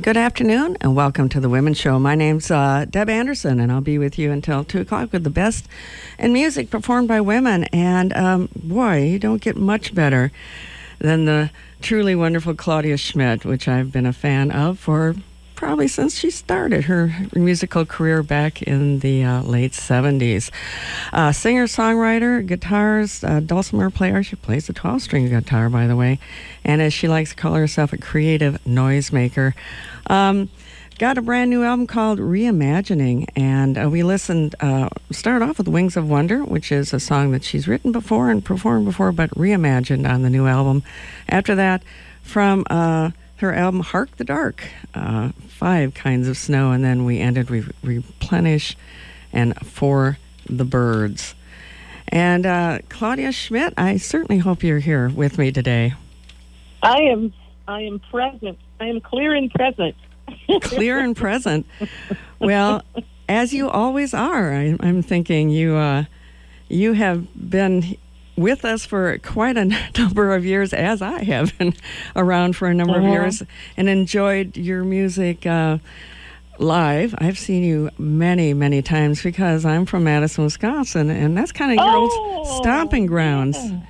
Good afternoon and welcome to the Women's Show. My name's uh, Deb Anderson and I'll be with you until 2 o'clock with the best in music performed by women. And um, boy, you don't get much better than the truly wonderful Claudia Schmidt, which I've been a fan of for probably since she started her musical career back in the uh, late 70s. Uh, singer, songwriter, guitarist, uh, dulcimer player. She plays the 12 string guitar, by the way. And as she likes to call herself, a creative noisemaker. Um, got a brand new album called Reimagining, and uh, we listened, uh, started off with Wings of Wonder, which is a song that she's written before and performed before, but reimagined on the new album. After that, from uh, her album Hark the Dark, uh, five kinds of snow, and then we ended with Replenish and For the Birds. And uh, Claudia Schmidt, I certainly hope you're here with me today. I am. I am present. I am clear and present. clear and present. Well, as you always are, I, am thinking you. Uh, you have been with us for quite a number of years, as I have been around for a number uh-huh. of years, and enjoyed your music uh, live. I've seen you many, many times because I'm from Madison, Wisconsin, and that's kind of your oh, old stomping grounds. Yeah.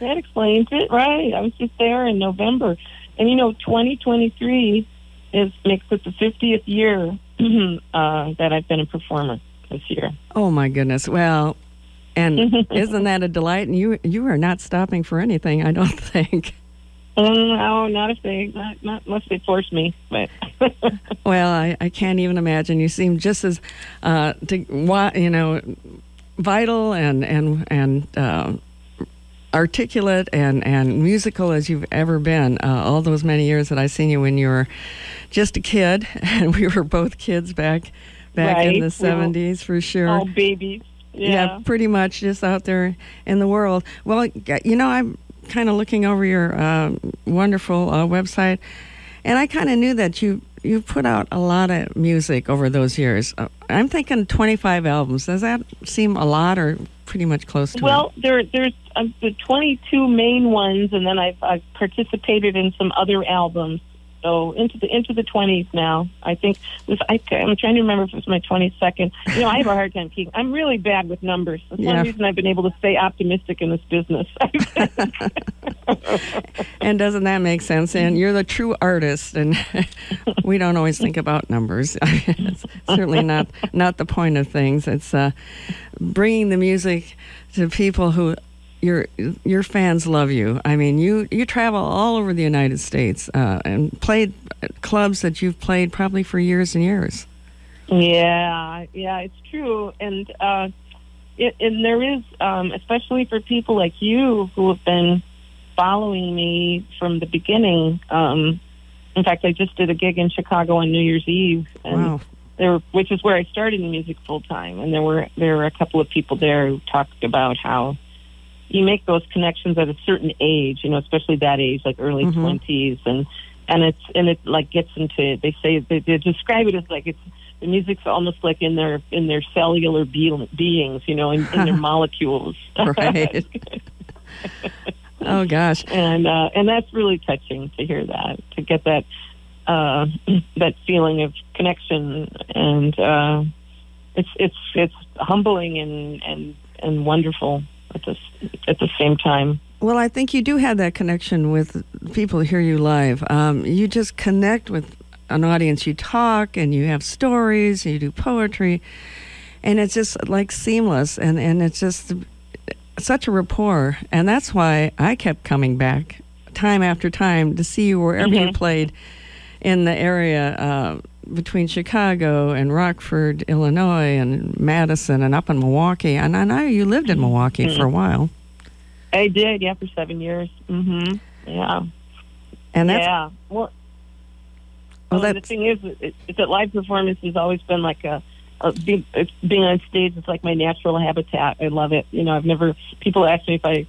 That explains it, right? I was just there in November, and you know, 2023 is makes it the 50th year uh, that I've been a performer this year. Oh my goodness! Well, and isn't that a delight? And you you are not stopping for anything, I don't think. No, not if they not, not unless they force me. But well, I, I can't even imagine. You seem just as uh, to you know vital and and and uh, articulate and and musical as you've ever been. Uh, all those many years that I seen you when you were just a kid, and we were both kids back back right. in the seventies for sure. All babies. Yeah. yeah. pretty much just out there in the world. Well, you know, I'm kind of looking over your uh, wonderful uh, website, and I kind of knew that you you put out a lot of music over those years. Uh, I'm thinking 25 albums. Does that seem a lot, or pretty much close to well, it? there there's uh, the 22 main ones, and then I've, I've participated in some other albums so into the into the twenties now. I think this. I, am trying to remember if it was my twenty second. You know, I have a hard time keeping. I'm really bad with numbers. That's yeah. one reason I've been able to stay optimistic in this business. and doesn't that make sense? And you're the true artist, and we don't always think about numbers. it's certainly not not the point of things. It's uh, bringing the music to people who your your fans love you. I mean, you you travel all over the United States uh, and played clubs that you've played probably for years and years. Yeah, yeah, it's true, and uh, it, and there is, um, especially for people like you who have been following me from the beginning. Um, in fact, I just did a gig in Chicago on New Year's Eve, and wow. there, which is where I started in music full time. And there were there were a couple of people there who talked about how you make those connections at a certain age, you know, especially that age, like early mm-hmm. 20s and and it's and it like gets into they say they, they describe it as like it's the music's almost like in their in their cellular be- beings, you know, in, in their molecules. right. oh gosh. And uh and that's really touching to hear that, to get that uh that feeling of connection and uh it's it's it's humbling and and and wonderful at the at the same time. Well, I think you do have that connection with people who hear you live. Um, you just connect with an audience. You talk and you have stories. You do poetry, and it's just like seamless. And and it's just such a rapport. And that's why I kept coming back time after time to see you wherever mm-hmm. you played in the area. Uh, between Chicago and Rockford, Illinois, and Madison, and up in Milwaukee. And I know you lived in Milwaukee mm-hmm. for a while. I did, yeah, for seven years. Mm-hmm. Yeah. And that's yeah. Well, well, well the thing is, it, it, that live performance has always been like a, a being, being on stage. It's like my natural habitat. I love it. You know, I've never people ask me if I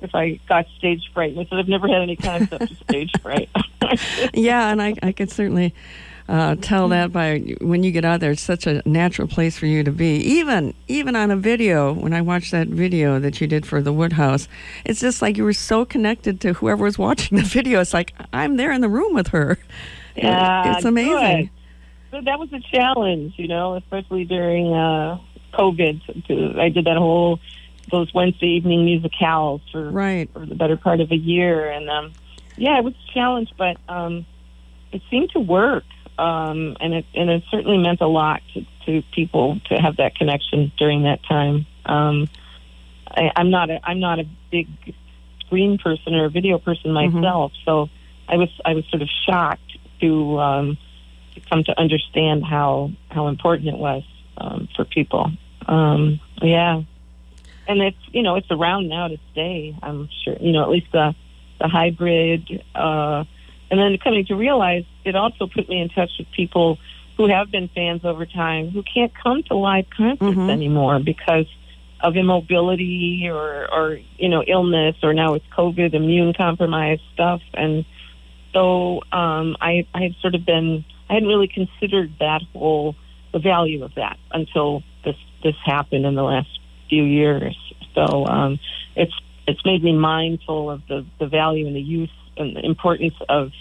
if I got stage fright. I said I've never had any concept of stage fright. yeah, and I I could certainly uh, tell that by when you get out there. It's such a natural place for you to be. Even even on a video, when I watched that video that you did for the Woodhouse, it's just like you were so connected to whoever was watching the video. It's like I'm there in the room with her. Yeah, it's amazing. good. So that was a challenge, you know, especially during uh, COVID. To, I did that whole those Wednesday evening musicals for Right. for the better part of a year, and um, yeah, it was a challenge, but um, it seemed to work, um, and it and it certainly meant a lot to, to people to have that connection during that time. Um, I, I'm not a I'm not a big screen person or a video person Mhm. myself, so I was I was sort of shocked to um, to come to understand how how important it was um, for people. Um, yeah, and it's you know it's around now to stay. I'm sure you know at least the the hybrid, uh, and then coming to realize it also put me in touch with people who have been fans over time who can't come to live concerts Mhm. anymore because of immobility or or you know illness or now it's COVID, immune compromised stuff, and so um, I I had sort of been I hadn't really considered that whole the value of that until this this happened in the last few years. So um, it's it's made me mindful of the the value and the use and the importance of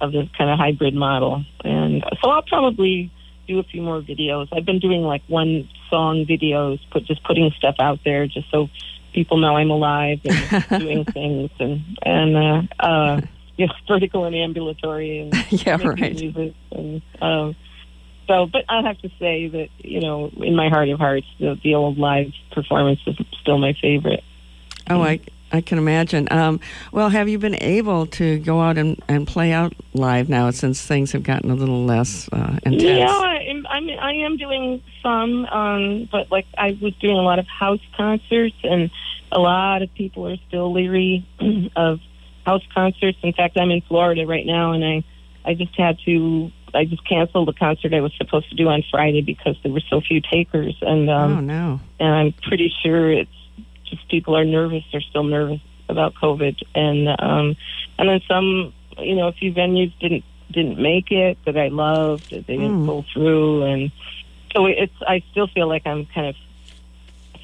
of this kind of hybrid model. And so I'll probably do a few more videos. I've been doing like one song videos, put just putting stuff out there just so people know I'm alive and doing things and and uh, uh, you know, vertical and ambulatory and yeah, right. music and um, so. But I have to say that you know, in my heart of hearts, the, the old live performance is still my favorite. Oh, I I can imagine. Um, well, have you been able to go out and, and play out live now since things have gotten a little less uh, intense? Yeah, I'm, I'm I am doing some, um, but like I was doing a lot of house concerts, and a lot of people are still leery of house concerts. In fact, I'm in Florida right now, and I I just had to I just canceled the concert I was supposed to do on Friday because there were so few takers, and um, oh no. and I'm pretty sure it's just people are nervous. They're still nervous about COVID, and um, and then some, you know, a few venues didn't didn't make it that I loved. They didn't Mm. pull through, and so it's. I still feel like I'm kind of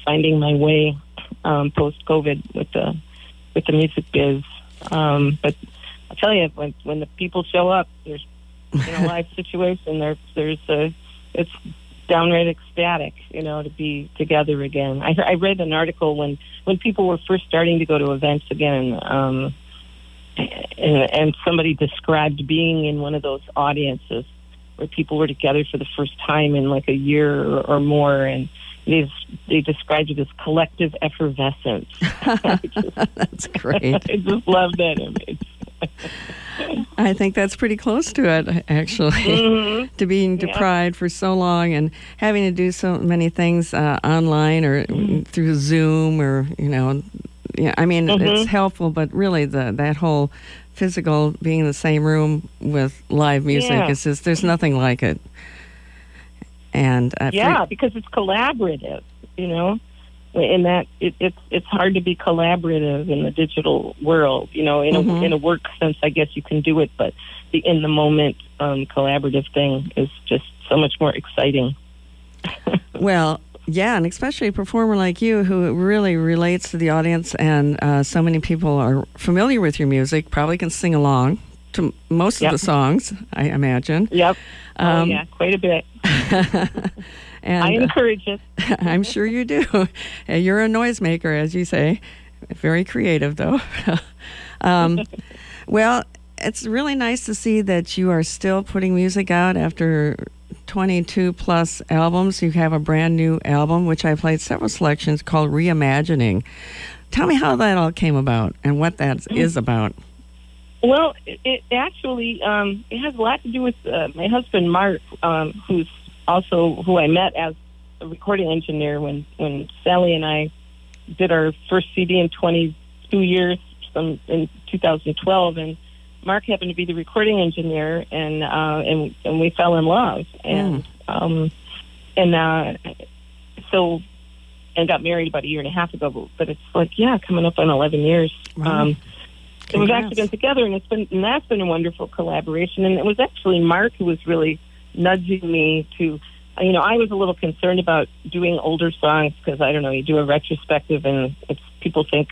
finding my way um, post COVID with the with the music biz. Um, but I tell you, when when the people show up, there's in a live situation, there there's a it's downright ecstatic, you know, to be together again. I, I read an article when when people were first starting to go to events again, um, and, and somebody described being in one of those audiences where people were together for the first time in like a year or, or more, and they they described it as collective effervescence. Just, That's great. I just love that image. I think that's pretty close to it, actually. Mhm. to being Yeah. deprived for so long and having to do so many things uh, online or through Zoom or you know, yeah. I mean, Mhm. it's helpful, but really the that whole physical being in the same room with live music Yeah. is just there's nothing like it. And uh, Yeah, because it's collaborative, you know. In that, it, it's it's hard to be collaborative in the digital world. You know, in a in a work sense, I guess you can do it, but the in the moment um, collaborative thing is just so much more exciting. Well, yeah, and especially a performer like you who really relates to the audience, and uh, so many people are familiar with your music, probably can sing along to most Yep. of the songs, I imagine. Yep. oh Um, yeah, quite a bit. and I encourage it. I'm sure you do. You're a noisemaker, as you say. Very creative, though. um, well, it's really nice to see that you are still putting music out after 22 plus albums. You have a brand new album, which I played several selections called Reimagining. Tell me how that all came about and what that is about. Well, it, it actually um, it has a lot to do with uh, my husband Mark, um, who's also who I met as a recording engineer when when Sally and I did our first CD in 22 years, some in 2012, and Mark happened to be the recording engineer, and uh, and and we fell in love, and um, and uh, so and got married about a year and a half ago. But, but it's like yeah, coming up on 11 years. Wow. Um, and we've actually been together, and it's been and that's been a wonderful collaboration. And it was actually Mark who was really nudging me to, you know, I was a little concerned about doing older songs because I don't know, you do a retrospective, and it's people think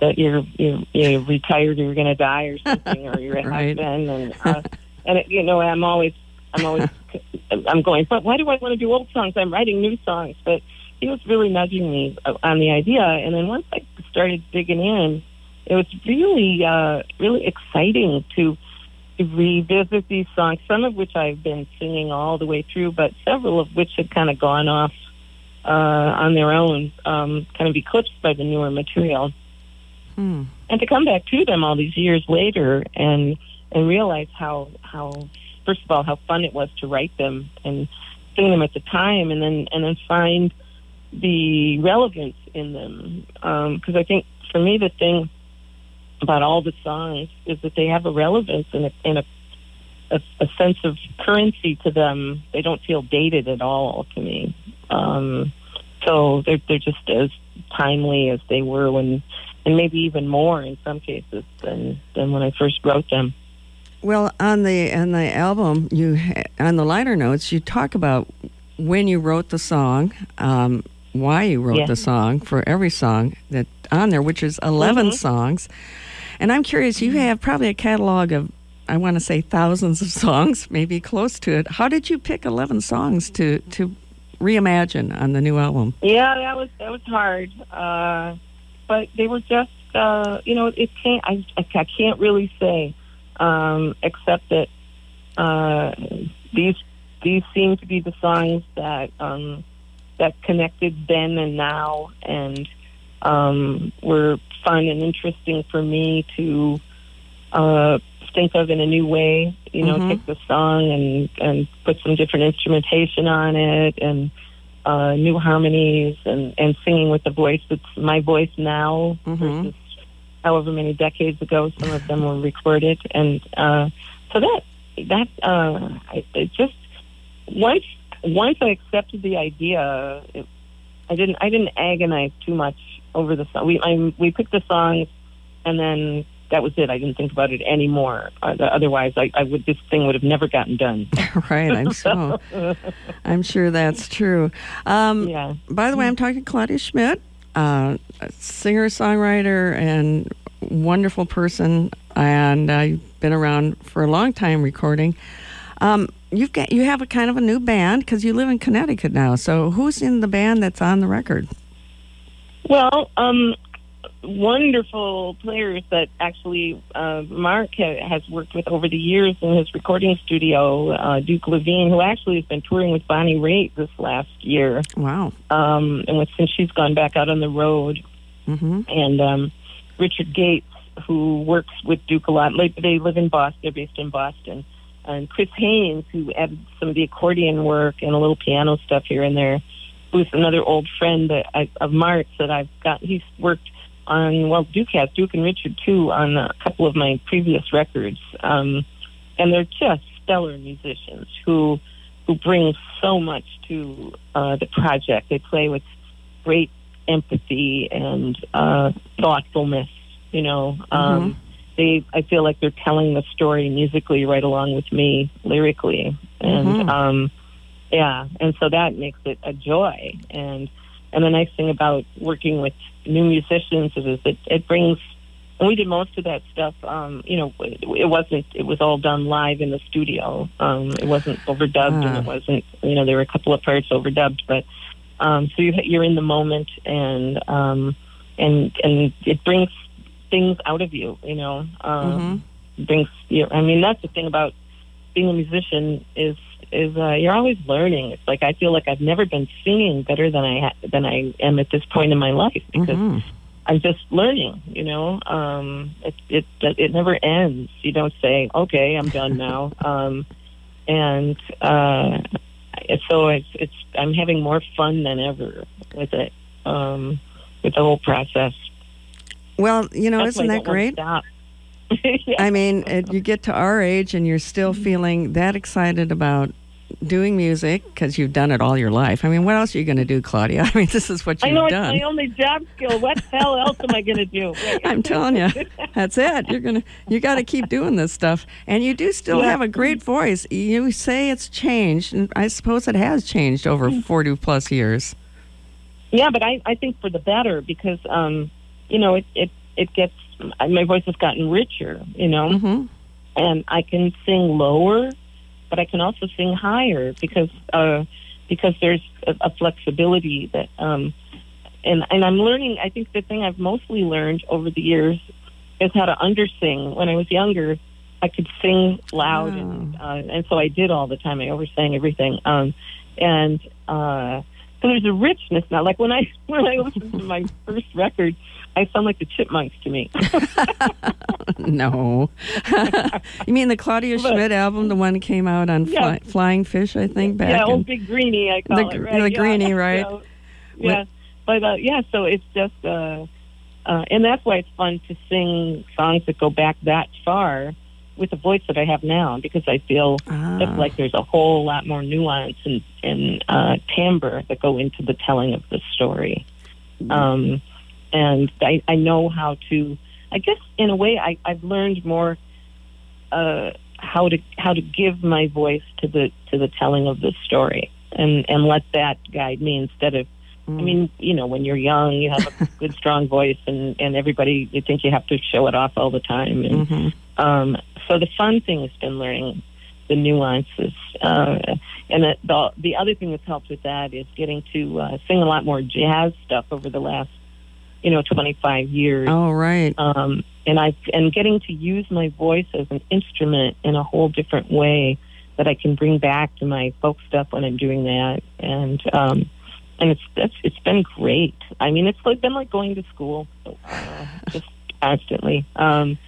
that you're you're, you're retired or you're going to die or something, or you're a Right. husband, and uh, and it, you know, I'm always, I'm always, I'm going. But why do I want to do old songs? I'm writing new songs. But he was really nudging me on the idea, and then once I started digging in, it was really, uh, really exciting to revisit these songs, some of which I've been singing all the way through, but several of which had kind of gone off uh, on their own, um, kind of eclipsed by the newer material. Hmm. And to come back to them all these years later and and realize how how first of all how fun it was to write them and sing them at the time, and then and then find the relevance in them because um, I think for me the thing about all the songs is that they have a relevance and a, and a, a, a sense of currency to them. They don't feel dated at all to me. Um, so they're they're just as timely as they were when, and maybe even more in some cases than than when I first wrote them. Well, on the on the album, you on the liner notes, you talk about when you wrote the song, um, why you wrote the song for every song that on there, which is 11 mm-hmm. songs. And I'm curious, you mm-hmm. have probably a catalog of, I want to say thousands of songs, maybe close to it. How did you pick 11 songs to, to reimagine on the new album? Yeah, that was, that was hard. Uh, but they were just, uh, you know, it can't, I, I can't really say, um, except that, uh, these, these seem to be the songs that, um, that connected then and now and um, were fun and interesting for me to uh, think of in a new way. You know, mm-hmm. take the song and and put some different instrumentation on it and uh, new harmonies and and singing with the voice that's my voice now mm-hmm. versus however many decades ago some of them were recorded and uh, so that that uh, I, it just once once I accepted the idea, it, I didn't I didn't agonize too much over the song. We I, we picked the songs, and then that was it. I didn't think about it anymore. Uh, otherwise, I, I would this thing would have never gotten done. right, I'm so. I'm sure that's true. Um, yeah. By the way, I'm talking Claudia Schmidt, uh, singer songwriter and wonderful person, and I've been around for a long time recording. Um, you've got you have a kind of a new band because you live in Connecticut now. So who's in the band that's on the record? Well, um, wonderful players that actually uh, Mark ha- has worked with over the years in his recording studio. Uh, Duke Levine, who actually has been touring with Bonnie Raitt this last year. Wow! Um, and with, since she's gone back out on the road, mm-hmm. and um, Richard Gates, who works with Duke a lot. They live in Boston. They're based in Boston and Chris Haynes, who added some of the accordion work and a little piano stuff here and there, who's another old friend that I, of Mark's that I've got. He's worked on well, Duke has Duke and Richard too on a couple of my previous records, um, and they're just stellar musicians who who bring so much to uh, the project. They play with great empathy and uh, thoughtfulness. You know. Um, mm-hmm they I feel like they're telling the story musically right along with me lyrically, and mm-hmm. um, yeah, and so that makes it a joy. And and the nice thing about working with new musicians is that it brings. And we did most of that stuff. Um, you know, it, it wasn't. It was all done live in the studio. Um, it wasn't overdubbed, and it ah. wasn't. You know, there were a couple of parts overdubbed, but um, so you, you're in the moment, and um, and and it brings things out of you. You know, um, mm-hmm. brings. You know, I mean, that's the thing about being a musician is is uh, you're always learning. It's like I feel like I've never been singing better than I ha- than I am at this point in my life because mm-hmm. I'm just learning. You know, um, it it it never ends. You don't say, "Okay, I'm done now," um, and uh, so it's it's I'm having more fun than ever with it um, with the whole process. Well, you know, That's isn't that great? yeah. I mean, you get to our age and you're still mm-hmm. feeling that excited about doing music because you've done it all your life. I mean, what else are you going to do, Claudia? I mean, this is what you've done. I know done. it's my only job skill. What the hell else am I going to do? I'm telling you, that's it. You're gonna you got to keep doing this stuff, and you do still yeah. have a great voice. You say it's changed, and I suppose it has changed over mm. 40 plus years. Yeah, but I I think for the better because um you know, it it it gets my voice has gotten richer, you know, mm-hmm. and I can sing lower, but I can also sing higher because uh, because there's a, a flexibility that um, and and I'm learning. I think the thing I've mostly learned over the years is how to undersing. When I was younger, I could sing loud, Oh. and uh, and so I did all the time. I oversang everything, um, and uh, so there's a richness now. Like when I when I listened to my first record, I sound like the Chipmunks to me. no. you mean the Claudia But- Schmidt album, the one that came out on Yeah. Fly, Flying Fish, I think, back yeah, old big greenie, I call The it. Right? the yeah. greenie, right. So, yeah, but uh, yeah, so it's just, uh, uh, and that's why it's fun to sing songs that go back that far with the voice that I have now, because I feel Ah. like there's a whole lot more nuance and, and uh, timbre that go into the telling of the story. Um, and I, I know how to, I guess in a way, I, I've learned more uh, how to how to give my voice to the to the telling of the story, and and let that guide me instead of. Mm. I mean, you know, when you're young, you have a good, strong voice, and and everybody you think you have to show it off all the time, and Mhm. um, so the fun thing has been learning the nuances. Uh, and the, the the other thing that's helped with that is getting to uh, sing a lot more jazz stuff over the last, you know, 25 years. Oh, right. Um, and I and getting to use my voice as an instrument in a whole different way that I can bring back to my folk stuff when I'm doing that. And um, and it's that's it's been great. I mean, it's like been like going to school, uh, just constantly. Um,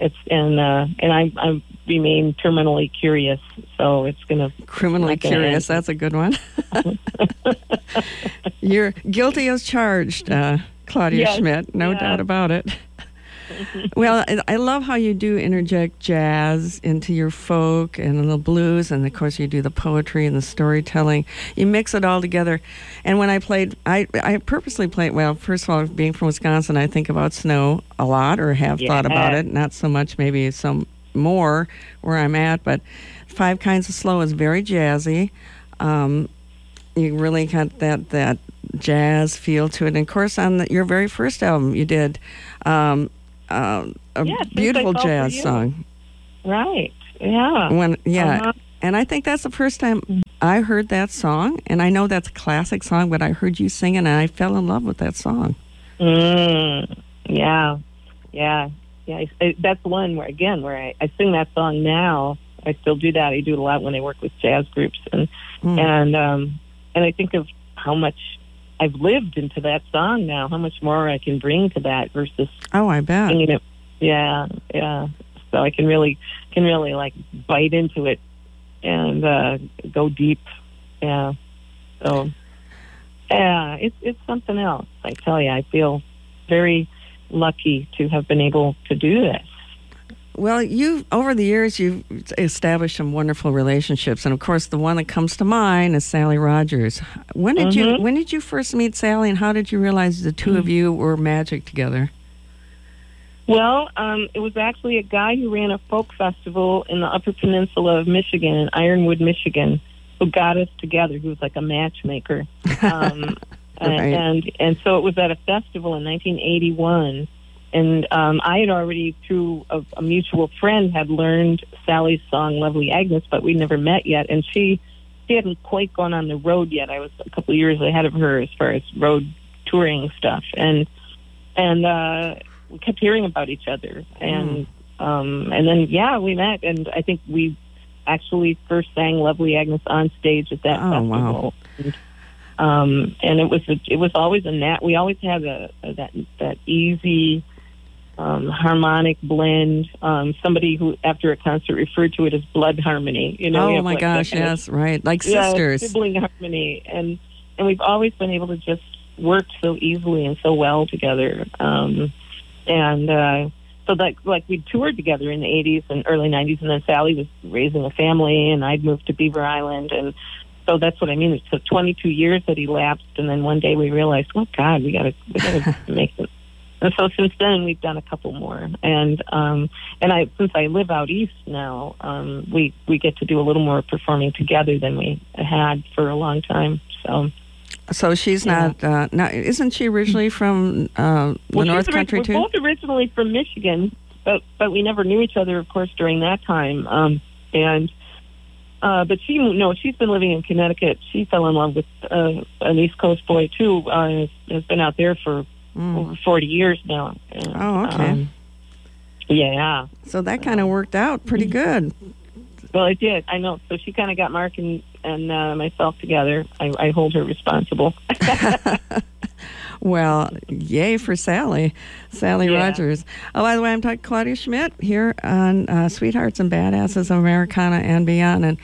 it's and uh, and I I remain terminally curious, so it's gonna. Criminally gonna curious. end. That's a good one. You're guilty as charged, uh, Claudia Yes, Schmidt. No yeah. doubt about it. well, I- love how you do interject jazz into your folk and the blues, and of course you do the poetry and the storytelling. You mix it all together. And when I played, I I purposely played. Well, first of all, being from Wisconsin, I think about snow a lot, or have thought about it. Not so much, maybe some more where I'm at, but Five Kinds of Snow is very jazzy. Um, you really got that that jazz feel to it. And of course, on the, your very first album, you did um, uh, a Yeah, beautiful jazz song. Right. Yeah. When yeah, Uh-huh. and I think that's the first time I heard that song. And I know that's a classic song, but I heard you sing it, and I fell in love with that song. Mm, yeah, yeah, yeah. I, I, that's one where again where I, I sing that song now. I still do that. I do it a lot when I work with jazz groups, and Mm. and um, and I think of how much I've lived into that song now. How much more I can bring to that versus oh, I bet. singing it. Yeah, yeah. So I can really can really like bite into it and uh, go deep. Yeah. So yeah, it's it's something else. I tell you, I feel very lucky to have been able to do this. Well, you over the years you've established some wonderful relationships, and of course, the one that comes to mind is Sally Rogers. When did you Mhm. when did you first meet Sally, and how did you realize the 2 of you were magic together? Well, um, it was actually a guy who ran a folk festival in the Upper Peninsula of Michigan, in Ironwood, Michigan, who got us together. He was like a matchmaker, um, Right. and and so it was at a festival in 1981, and um, I had already through a, a mutual friend had learned Sally's song "Lovely Agnes," but we never met yet, and she she hadn't quite gone on the road yet. I was a couple of years ahead of her as far as road touring stuff, and and uh, we kept hearing about each other, and um, and then yeah, we met, and I think we actually first sang "Lovely Agnes" on stage at that Oh, festival. wow. And, um, and it was a, it was always a nat. We always had a, a that that easy um, harmonic blend. Um, somebody who after a concert referred to it as blood harmony. You know, oh my like gosh, kind of- yes, right, like sisters, yeah, sibling harmony, and and we've always been able to just work so easily and so well together. Um, and uh, so like like we toured together in the '80s and early '90s, and then Sally was raising a family, and I'd moved to Beaver Island, and so that's what I mean. Took 22 years that elapsed, and then one day we realized, oh God, we gotta we gotta make it. And so since then we've done a couple more, and um, and I since I live out east now, um, we we get to do a little more performing together than we had for a long time. So So she's Yeah. not not. Isn't she originally from uh, the Well, North Country we're too? both originally from Michigan, but but we never knew each other, of course, during that time. Um, and uh, but she no, she's been living in Connecticut. She fell in love with uh, an East Coast boy too. Uh, has been out there for Mm. over forty years now. And, Oh, okay. um, yeah. So that kind of worked out pretty good. Well, it did. I know. So she kind of got Mark and and uh, myself together. I, I hold her responsible. Well, yay for Sally, Sally Yeah. Rogers. Oh, by the way, I'm talking Claudia Schmidt here on uh, Sweethearts and Badasses of Americana and Beyond. And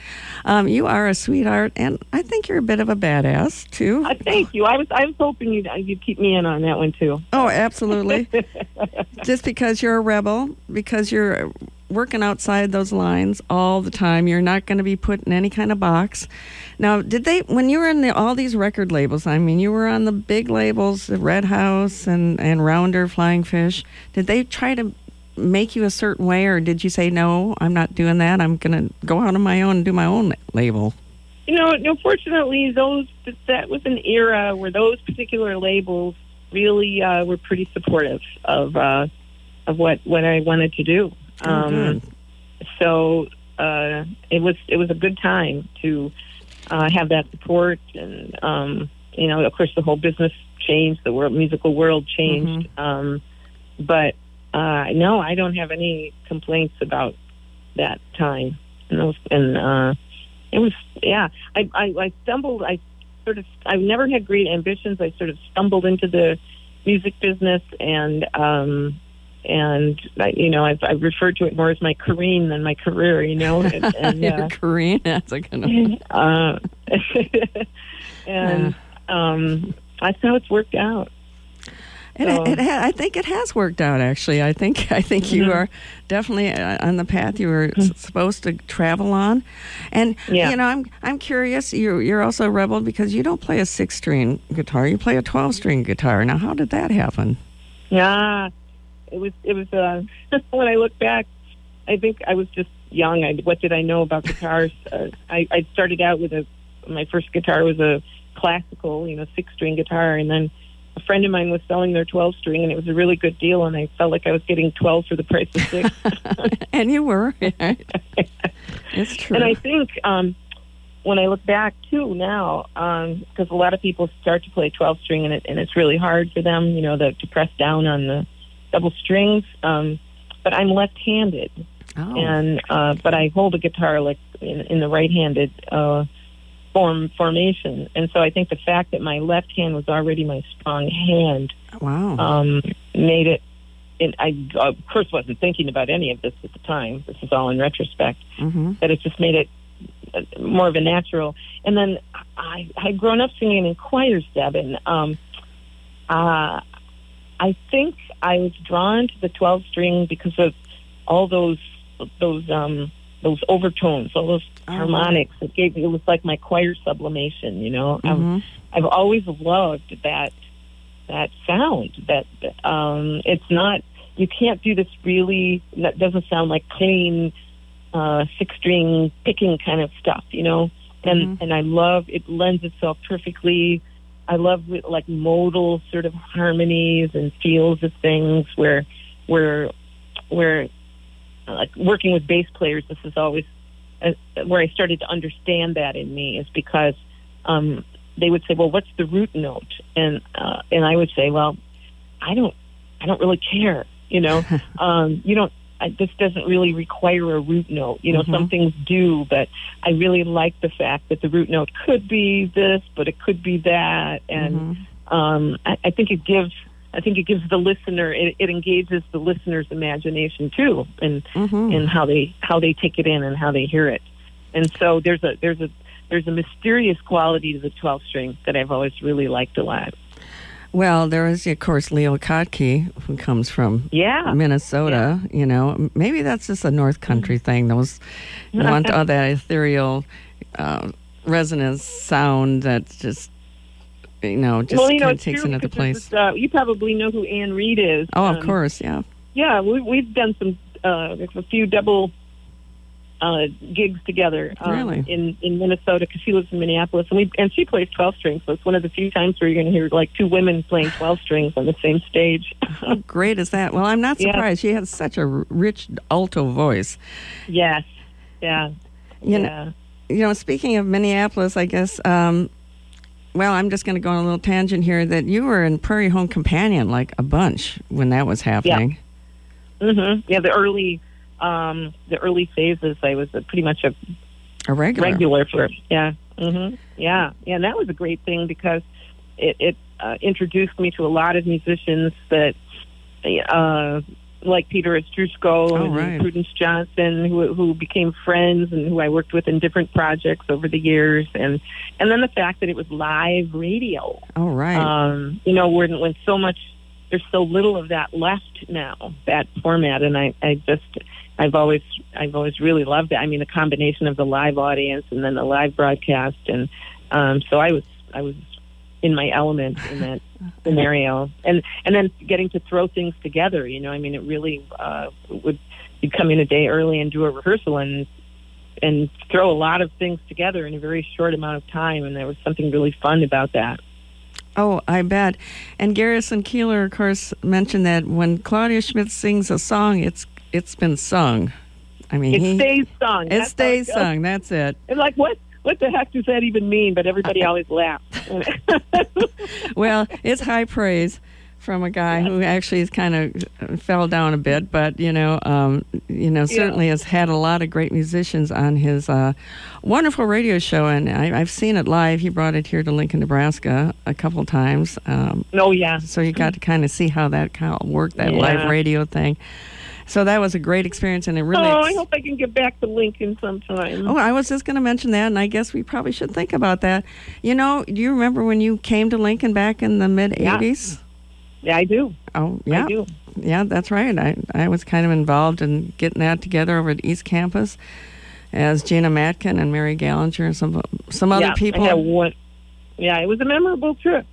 um, you are a sweetheart, and I think you're a bit of a badass too. Uh, thank you. I was I was hoping you'd you'd keep me in on that one too. Oh, absolutely. Just because you're a rebel, because you're working outside those lines all the time, you're not going to be put in any kind of box. Now, did they, when you were in the, all these record labels, I mean, you were on the big labels, Red House and, and Rounder, Flying Fish, did they try to make you a certain way, or did you say, no, I'm not doing that? I'm going to go out on my own and do my own label? You know, no, fortunately, those that was an era where those particular labels really uh, were pretty supportive of uh, of what what I wanted to do. Oh, Um, so uh, it was it was a good time to uh, have that support, and um, you know, of course, the whole business changed, the world musical world changed. Um, but uh, no, I don't have any complaints about that time. And, those, and uh, it was yeah. I, I I stumbled. I sort of I've never had great ambitions. I sort of stumbled into the music business and. um and I, you know, I've, I've referred to it more as my careen than my career. You know, and, and Your uh, Korean, that's a kind of. uh, and um, that's how it's worked out. It, So- it ha- I think it has worked out. Actually, I think I think you Mhm. are definitely uh, on the path you were s- supposed to travel on. And Yeah. you know, I'm I'm curious. You're you're also a rebel because you don't play a six string guitar. You play a twelve string guitar. Now, how did that happen? Yeah, it was. It was. Uh, when I look back, I think I was just young. I, what did I know about guitars? Uh, I, I started out with a. My first guitar was a classical, you know, six string guitar, and then a friend of mine was selling their twelve string, and it was a really good deal, and I felt like I was getting twelve for the price of six. and you were. Right? it's true. And I think um, when I look back too now, because a lot of people start to play 12 string and, it, and it's really hard for them, you know, the, to press down on the double strings. Um, but I'm left-handed, oh. and uh, but I hold a guitar like in, in the right-handed uh, form formation, and so I think the fact that my left hand was already my strong hand wow. um, made it. And I, of course, wasn't thinking about any of this at the time. This is all in retrospect hmm that it just made it uh, more of a natural. And then I I had grown up singing in choirs, Deb, and um, uh, I think I was drawn to the twelve string because of all those those um, those overtones, all those Oh. harmonics. It gave me, it was like my choir sublimation. You know, I've, Mhm. I've always loved that that sound. That um, it's not you can't do this really. That doesn't sound like clean uh, six string picking kind of stuff, you know. And Mhm. and I love it lends itself perfectly. I love like modal sort of harmonies and feels of things where where where like working with bass players. This is always uh, where I started to understand that in me is because um, they would say, "Well, what's the root note?" and uh, and I would say, "Well, I don't I don't really care." You know, um, you don't. I, this doesn't really require a root note. You know, Mhm. some things do, but I really like the fact that the root note could be this, but it could be that, and Mhm. um, I, I think it gives. I think it gives the listener. It, it engages the listener's imagination too, and Mhm. and how they how they take it in and how they hear it. And so there's a there's a there's a mysterious quality to the 12 string that I've always really liked a lot. Well, there is, of course, Leo Kottke, who comes from Yeah. Minnesota. You know, maybe that's just a North Country thing. Those want all that ethereal uh, resonance sound that just, you know, just well, you know, of takes true another place. uh, you probably know who Ann Reed is. oh, of Um, course, yeah. Yeah, we, we've done some uh, a few double uh, gigs together um, Really? in in Minnesota because she lives in Minneapolis and we and she plays twelve strings. So it's one of the few times where you're going to hear like two women playing twelve strings on the same stage. How great is that? Well, I'm not Yeah. surprised. She has such a rich alto voice. yes, yeah, You know, yeah. you know, speaking of Minneapolis, I guess. Um, well, I'm just going to go on a little tangent here. That you were in Prairie Home Companion like a bunch when that was happening. Yeah. Mm-hmm. Yeah, the early um, the early phases, I was a, pretty much a A regular. regular for yeah hmm yeah yeah and that was a great thing because it, it uh, introduced me to a lot of musicians that uh like Peter Ostroushko and right. Prudence Johnson who who became friends and who I worked with in different projects over the years and and then the fact that it was live radio Oh, right. um, you know, when when so much there's so little of that left now, that format, and I, I just I've always I've always really loved it. I mean, the combination of the live audience and then the live broadcast, and um, so I was I was in my element in that scenario, and and then getting to throw things together. You know, I mean, it really uh, would you'd come in a day early and do a rehearsal and and throw a lot of things together in a very short amount of time, and there was something really fun about that. Oh, I bet. And Garrison Keillor, of course, mentioned that when Claudia Schmidt sings a song, it's it's been sung. I mean, It he, stays sung. it That's stays goes. sung. That's it. And like, what? What the heck does that even mean? But everybody always laughs. Well, it's high praise from a guy who actually has kind of fell down a bit, but you know, um, you know, certainly has had a lot of great musicians on his uh, wonderful radio show, and I, I've seen it live. He brought it here to Lincoln, Nebraska, a couple times. Um, oh yeah. so you got to kind of see how that kind of worked that Yeah. live radio thing. So that was a great experience, and it really. oh, I hope I can get back to Lincoln sometime. Oh, I was just going to mention that, and I guess we probably should think about that. You know, do you remember when you came to Lincoln back in the mid Yeah. '80s? Yeah, I do. Oh, yeah, I do. yeah, that's right. I I was kind of involved in getting that together over at East Campus, as Gina Matkin and Mary Gallinger and some some other yeah, people. I had one. Yeah, it was a memorable trip.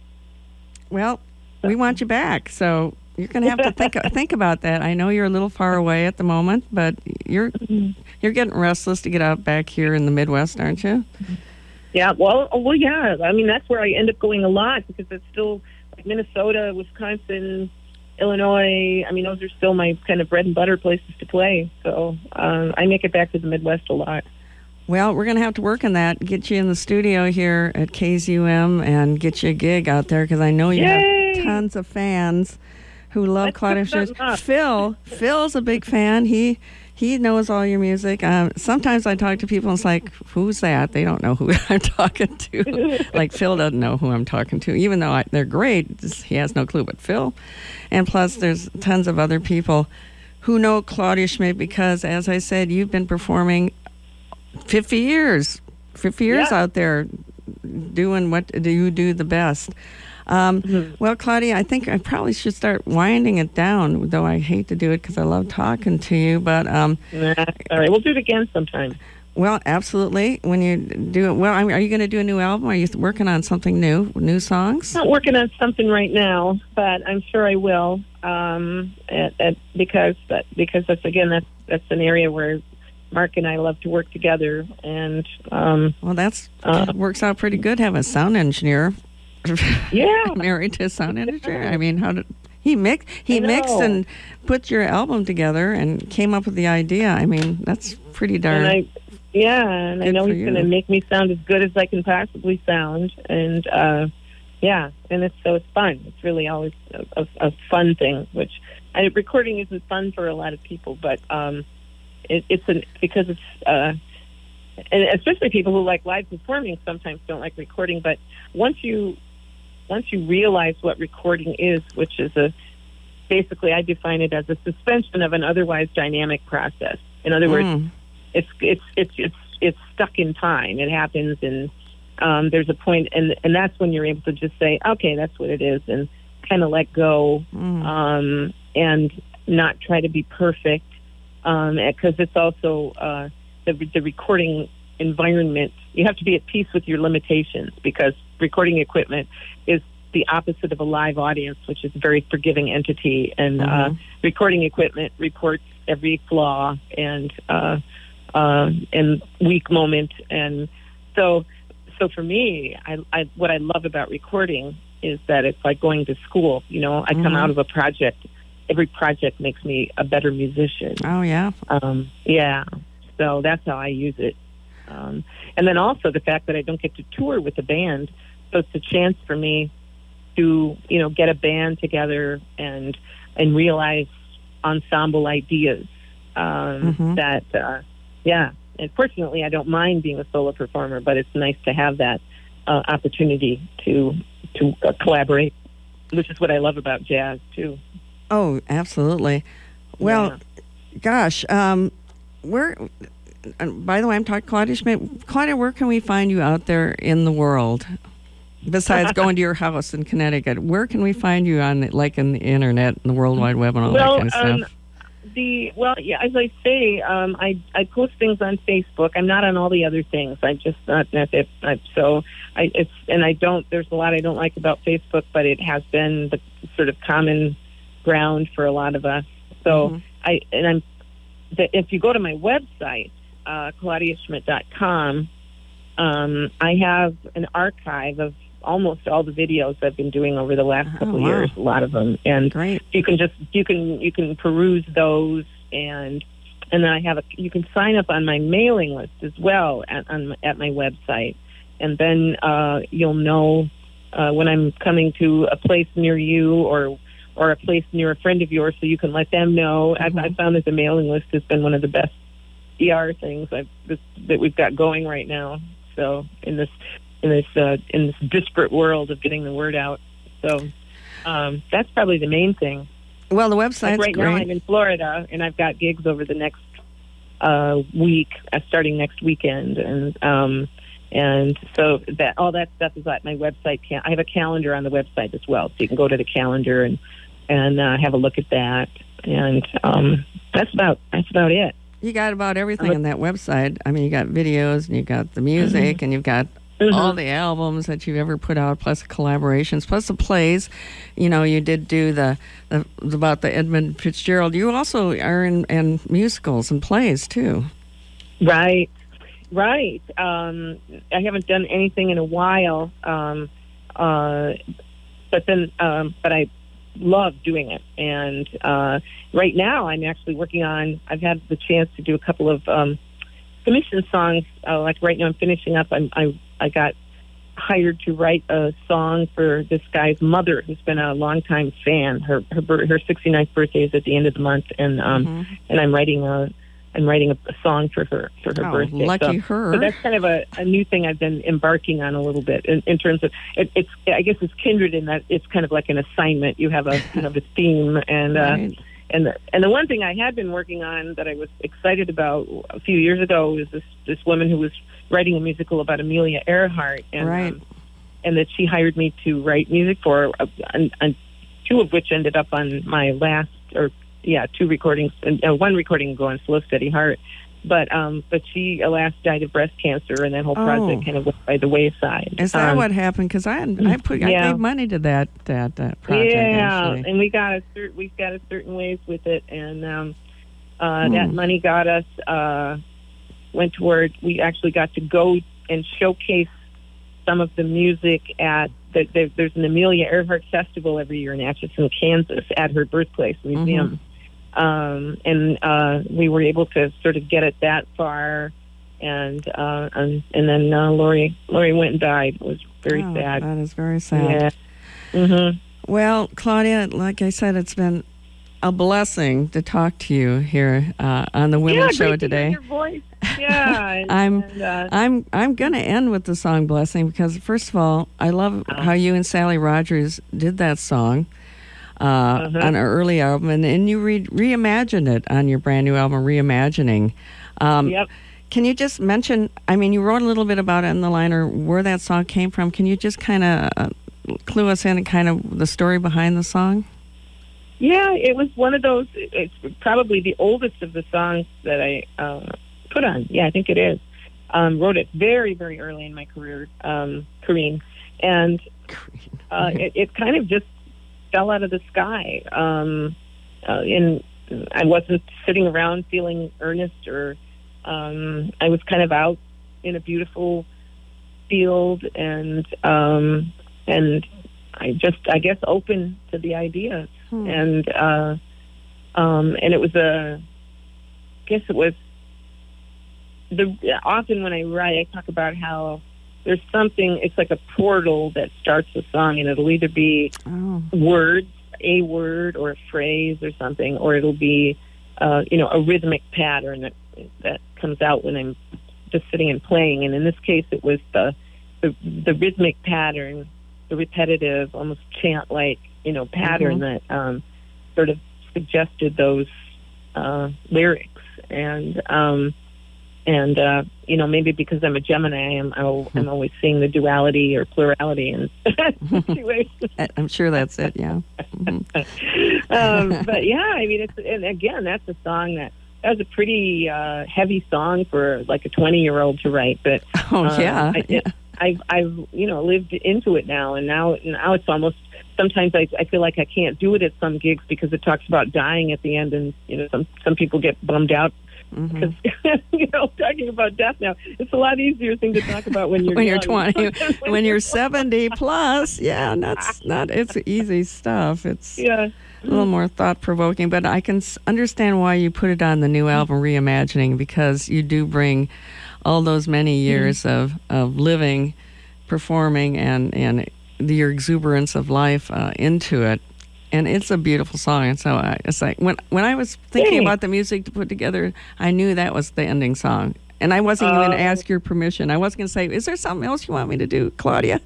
Well, we want you back, so you're going to have to think think about that. I know you're a little far away at the moment, but you're you're getting restless to get out back here in the Midwest, aren't you? Yeah, well, oh, well, yeah. I mean, that's where I end up going a lot because it's still like Minnesota, Wisconsin, Illinois. I mean, those are still my kind of bread and butter places to play. So um, I make it back to the Midwest a lot. Well, we're going to have to work on that. Get you in the studio here at KZUM and get you a gig out there because I know you Yay! have tons of fans who love Claudia Schmidt. Phil, Phil's a big fan. He he knows all your music. Um, sometimes I talk to people and it's like, who's that? They don't know who I'm talking to. like Phil doesn't know who I'm talking to, even though I, they're great. He has no clue. But Phil, and plus there's tons of other people who know Claudia Schmidt because, as I said, you've been performing 50 years 50 years Yeah. out there doing what do you do the best um, Mm-hmm. well claudia i think i probably should start winding it down though i hate to do it because i love talking to you but um, all right, we'll do it again sometime. well absolutely when you do it well I mean, are you going to do a new album are you working on something new new songs not working on something right now, but I'm sure I will. Um, at, at, because that because that's again that's that's an area where Mark and I love to work together, and um, well that's Uh, works out pretty good having a sound engineer yeah, married to a sound engineer i mean how did he mix he mixed and put your album together and came up with the idea i mean that's pretty darn and I yeah, and I know he's going to make me sound as good as I can possibly sound, and uh, yeah, and it's so it's fun. It's really always a, a, a fun thing. Which I, recording isn't fun for a lot of people, but um, it, it's an because it's uh, and especially people who like live performing sometimes don't like recording. But once you once you realize what recording is, which is a basically I define it as a suspension of an otherwise dynamic process. In other words, Mm. it's it's it's it's it's stuck in time. It happens, and um, there's a point, and and that's when you're able to just say, okay, that's what it is, and kind of let go, Mm. um, and not try to be perfect, because it's also uh, the the recording environment. You have to be at peace with your limitations because recording equipment is the opposite of a live audience, which is a very forgiving entity, and uh, Mhm. recording equipment reports every flaw and uh, uh, and weak moment, and so so for me, I, I what I love about recording is that it's like going to school. You know, I come Mhm. out of a project. Every project makes me a better musician. Oh yeah. Um, yeah, so that's how I use it. Um, and then also the fact that I don't get to tour with the band, so it's a chance for me to you know get a band together and and realize ensemble ideas. Um, Mhm. That uh, yeah, and fortunately I don't mind being a solo performer, but it's nice to have that uh, opportunity to to uh, collaborate, which is what I love about jazz too. Oh, absolutely. Well, gosh, um, where? And By the way, I'm talking Claudia Schmidt. Claudia, where can we find you out there in the world? Besides going to your house in Connecticut, where can we find you on, like, in the internet, and the World Wide Web, and all Well, that kind of um, stuff? the well, yeah, as I say, um, I I post things on Facebook. I'm not on all the other things. I just not it. I, so I it's and I don't. There's a lot I don't like about Facebook, but it has been the sort of common ground for a lot of us. So Mhm. I and I'm the, if you go to my website, uh, claudiaschmidt.com, um, I have an archive of almost all the videos I've been doing over the last Oh, couple of wow. years. A lot of them, and Great. you can just you can you can peruse those and and then I have a you can sign up on my mailing list as well at on, at my website and then uh, you'll know uh, when I'm coming to a place near you or or a place near a friend of yours so you can let them know. I've, Mhm. I've found that the mailing list has been one of the best PR things I've, this, that we've got going right now. So in this in this uh, in this disparate world of getting the word out. So um, that's probably the main thing. Well, the Like website's right now. I'm in Florida, and I've got gigs over the next uh, week, uh, starting next weekend, and um, and so that all that stuff is at my website. I have a calendar on the website as well, so you can go to the calendar and and uh, have a look at that. And um, that's about that's about it. You got about everything on that website. I mean, you got videos and you got the music and you've got Mhm. all the albums that you've ever put out, plus collaborations, plus the plays. You know, you did do the, the about the Edmund Fitzgerald. You also are in, in musicals and plays too. Right, right. Um, I haven't done anything in a while, um, uh, but then, um, but I love doing it. And uh, right now, I'm actually working on. I've had the chance to do a couple of um, commission songs. Uh, like right now, I'm finishing up. I'm, I I got hired to write a song for this guy's mother, who's been a longtime fan. Her her her 69th birthday is at the end of the month, and um, Mhm. and I'm writing a I'm writing a, a song for her for her Oh, birthday. lucky so, her. so that's kind of a, a new thing I've been embarking on a little bit in, in terms of it, it's I guess it's kindred in that it's kind of like an assignment. You have a you have a theme and uh, and the, and the one thing I had been working on that I was excited about a few years ago was this this woman who was writing a musical about Amelia Earhart and Right. um, and that she hired me to write music for uh, and, and two of which ended up on my last or yeah two recordings and uh, one recording ago on Slow Steady Heart. But um, but she alas died of breast cancer, and that whole Oh. project kind of went by the wayside. Is that Um, what happened? Because I I put I gave money to that that uh, project. yeah, actually. and we got a cer- we've got a certain ways with it, and um, uh, that Hmm. money got us uh, went toward. We actually got to go and showcase some of the music at. The, the, there's an Amelia Earhart Festival every year in Atchison, Kansas, at her birthplace museum, um, and uh, we were able to sort of get it that far. And uh, and, and then uh, Lori Lori went and died. It was very Oh, sad. That is very sad. Yeah. hmm Well, Claudia, like I said, it's been a blessing to talk to you here uh, on the Women's yeah, Show to hear today. your voice. Yeah, I'm- and, uh, I'm I'm going to end with the song "Blessing" because first of all, I love Uh-huh. how you and Sally Rogers did that song uh, Uh-huh. on our early album, and, and you re- reimagined it on your brand new album, "Reimagining." Um, yep. Can you just mention? I mean, you wrote a little bit about it in the liner, where that song came from. Can you just kind of uh, clue us in, and kind of the story behind the song? Yeah, it was one of those. It's probably the oldest of the songs that I uh, put on. Yeah, I think it is. Um, wrote it very, very early in my career, um, Kareen, and uh, it, it kind of just fell out of the sky. Um, uh, and I wasn't sitting around feeling earnest or um, I was kind of out in a beautiful field, and um, and I just I guess open to the ideas, Hmm. and uh, um, and it was a I guess it was the often when I write I talk about how there's something it's like a portal that starts the song and it'll either be Oh. words, a word or a phrase or something, or it'll be, uh, you know, a rhythmic pattern that that comes out when I'm just sitting and playing. And in this case, it was the the, the rhythmic pattern, the repetitive, almost chant-like, you know, pattern that um, sort of suggested those uh, lyrics. And um, and uh, you know, maybe because I'm a Gemini, I'm I'm always seeing the duality or plurality in situations. I'm sure that's it. Yeah. Mhm. um, but yeah, I mean, it's and again, that's a song that that was a pretty uh, heavy song for like a 20 year old to write. But Oh um, yeah. I, yeah. I've I've you know lived into it now, and now now it's almost sometimes I I feel like I can't do it at some gigs because it talks about dying at the end, and you know some some people get bummed out Mhm. because you know talking about death now it's a lot easier thing to talk about when you're when you're 20 when you're 70 plus yeah that's not it's easy stuff. It's yeah. a little more thought provoking but i can understand why you put it on the new album reimagining because you do bring all those many years of of living performing and and the, your exuberance of life uh, into it and it's a beautiful song and so I, it's like when when i was thinking about the music to put together i knew that was the ending song and i wasn't even going to Oh. ask your permission i wasn't going to say is there something else you want me to do claudia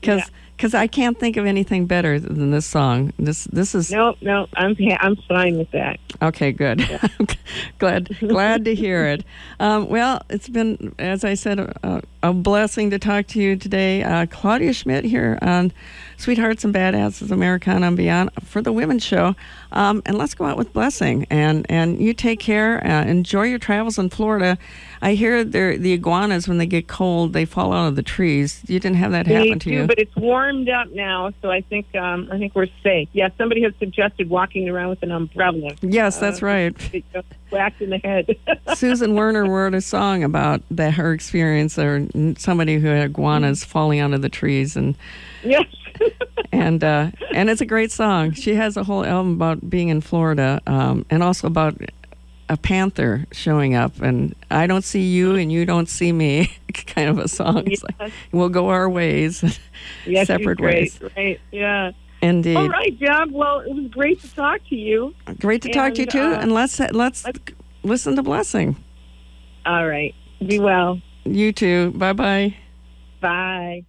because Yeah. I can't think of anything better than this song. This this is no no I'm I'm fine with that okay. Good. glad glad to hear it. Um, well, it's been as I said a, a blessing to talk to you today, uh, Claudia Schmidt here on Sweethearts and Badasses Americana and Beyond for the Women's Show. Um, and let's go out with blessing. And and you take care. Uh, enjoy your travels in Florida. I hear the iguanas when they get cold they fall out of the trees. You didn't have that Me happen to too, you. but it's warmed up now, so I think um, I think we're safe. Yeah, somebody has suggested walking around with an umbrella. Yes, that's Uh, right. Whacked in the head. Susan Werner wrote a song about that her experience or somebody who had iguanas falling out of the trees and yes. and uh, and it's a great song. She has a whole album about being in Florida um, and also about a panther showing up and I don't see you and you don't see me kind of a song. It's like, we'll go our ways, yes, separate great. ways. Right. Yeah. Indeed. All right, Deb. Well, it was great to talk to you. Great to talk to you too. uh, and let's let's let's- listen to Blessing. All right. Be well. You too. Bye bye. Bye.